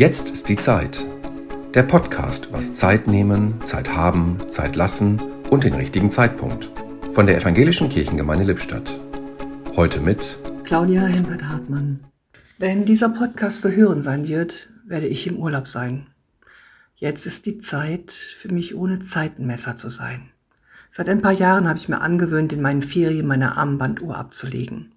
Jetzt ist die Zeit. Der Podcast über Zeit nehmen, Zeit haben, Zeit lassen und den richtigen Zeitpunkt. Von der Evangelischen Kirchengemeinde Lippstadt. Heute mit Claudia Hempert-Hartmann. Wenn dieser Podcast zu hören sein wird, werde ich im Urlaub sein. Jetzt ist die Zeit, für mich ohne Zeitenmesser zu sein. Seit ein paar Jahren habe ich mir angewöhnt, in meinen Ferien meine Armbanduhr abzulegen.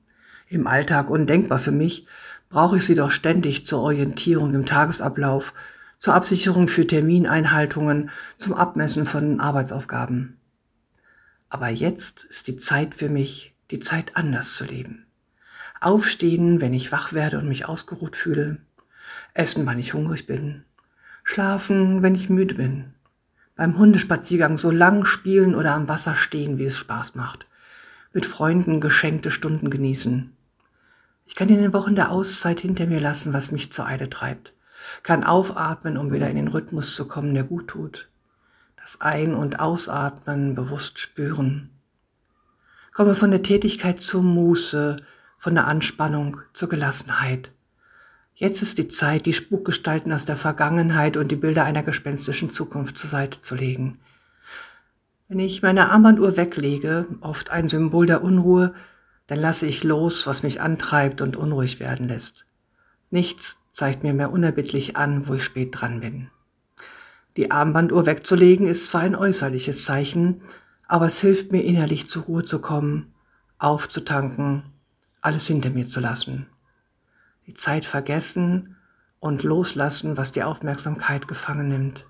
Im Alltag undenkbar für mich, brauche ich sie doch ständig zur Orientierung im Tagesablauf, zur Absicherung für Termineinhaltungen, zum Abmessen von Arbeitsaufgaben. Aber jetzt ist die Zeit für mich, die Zeit anders zu leben. Aufstehen, wenn ich wach werde und mich ausgeruht fühle. Essen, wann ich hungrig bin. Schlafen, wenn ich müde bin beim Hundespaziergang so lang spielen oder am Wasser stehen, wie es Spaß macht. Mit Freunden geschenkte Stunden genießen. Ich kann in den Wochen der Auszeit hinter mir lassen, was mich zur Eile treibt. Kann aufatmen, um wieder in den Rhythmus zu kommen, der gut tut. Das Ein- und Ausatmen bewusst spüren. Komme von der Tätigkeit zur Muße, von der Anspannung zur Gelassenheit. Jetzt ist die Zeit, die Spukgestalten aus der Vergangenheit und die Bilder einer gespenstischen Zukunft zur Seite zu legen. Wenn ich meine Armbanduhr weglege, oft ein Symbol der Unruhe, dann lasse ich los, was mich antreibt und unruhig werden lässt. Nichts zeigt mir mehr unerbittlich an, wo ich spät dran bin. Die Armbanduhr wegzulegen ist zwar ein äußerliches Zeichen, aber es hilft mir innerlich zur Ruhe zu kommen, aufzutanken, alles hinter mir zu lassen die Zeit vergessen und loslassen, was die Aufmerksamkeit gefangen nimmt.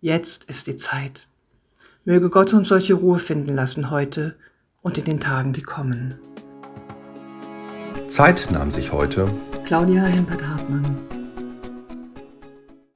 Jetzt ist die Zeit. Möge Gott uns solche Ruhe finden lassen heute und in den Tagen, die kommen. Zeit nahm sich heute Claudia Hempert-Hartmann.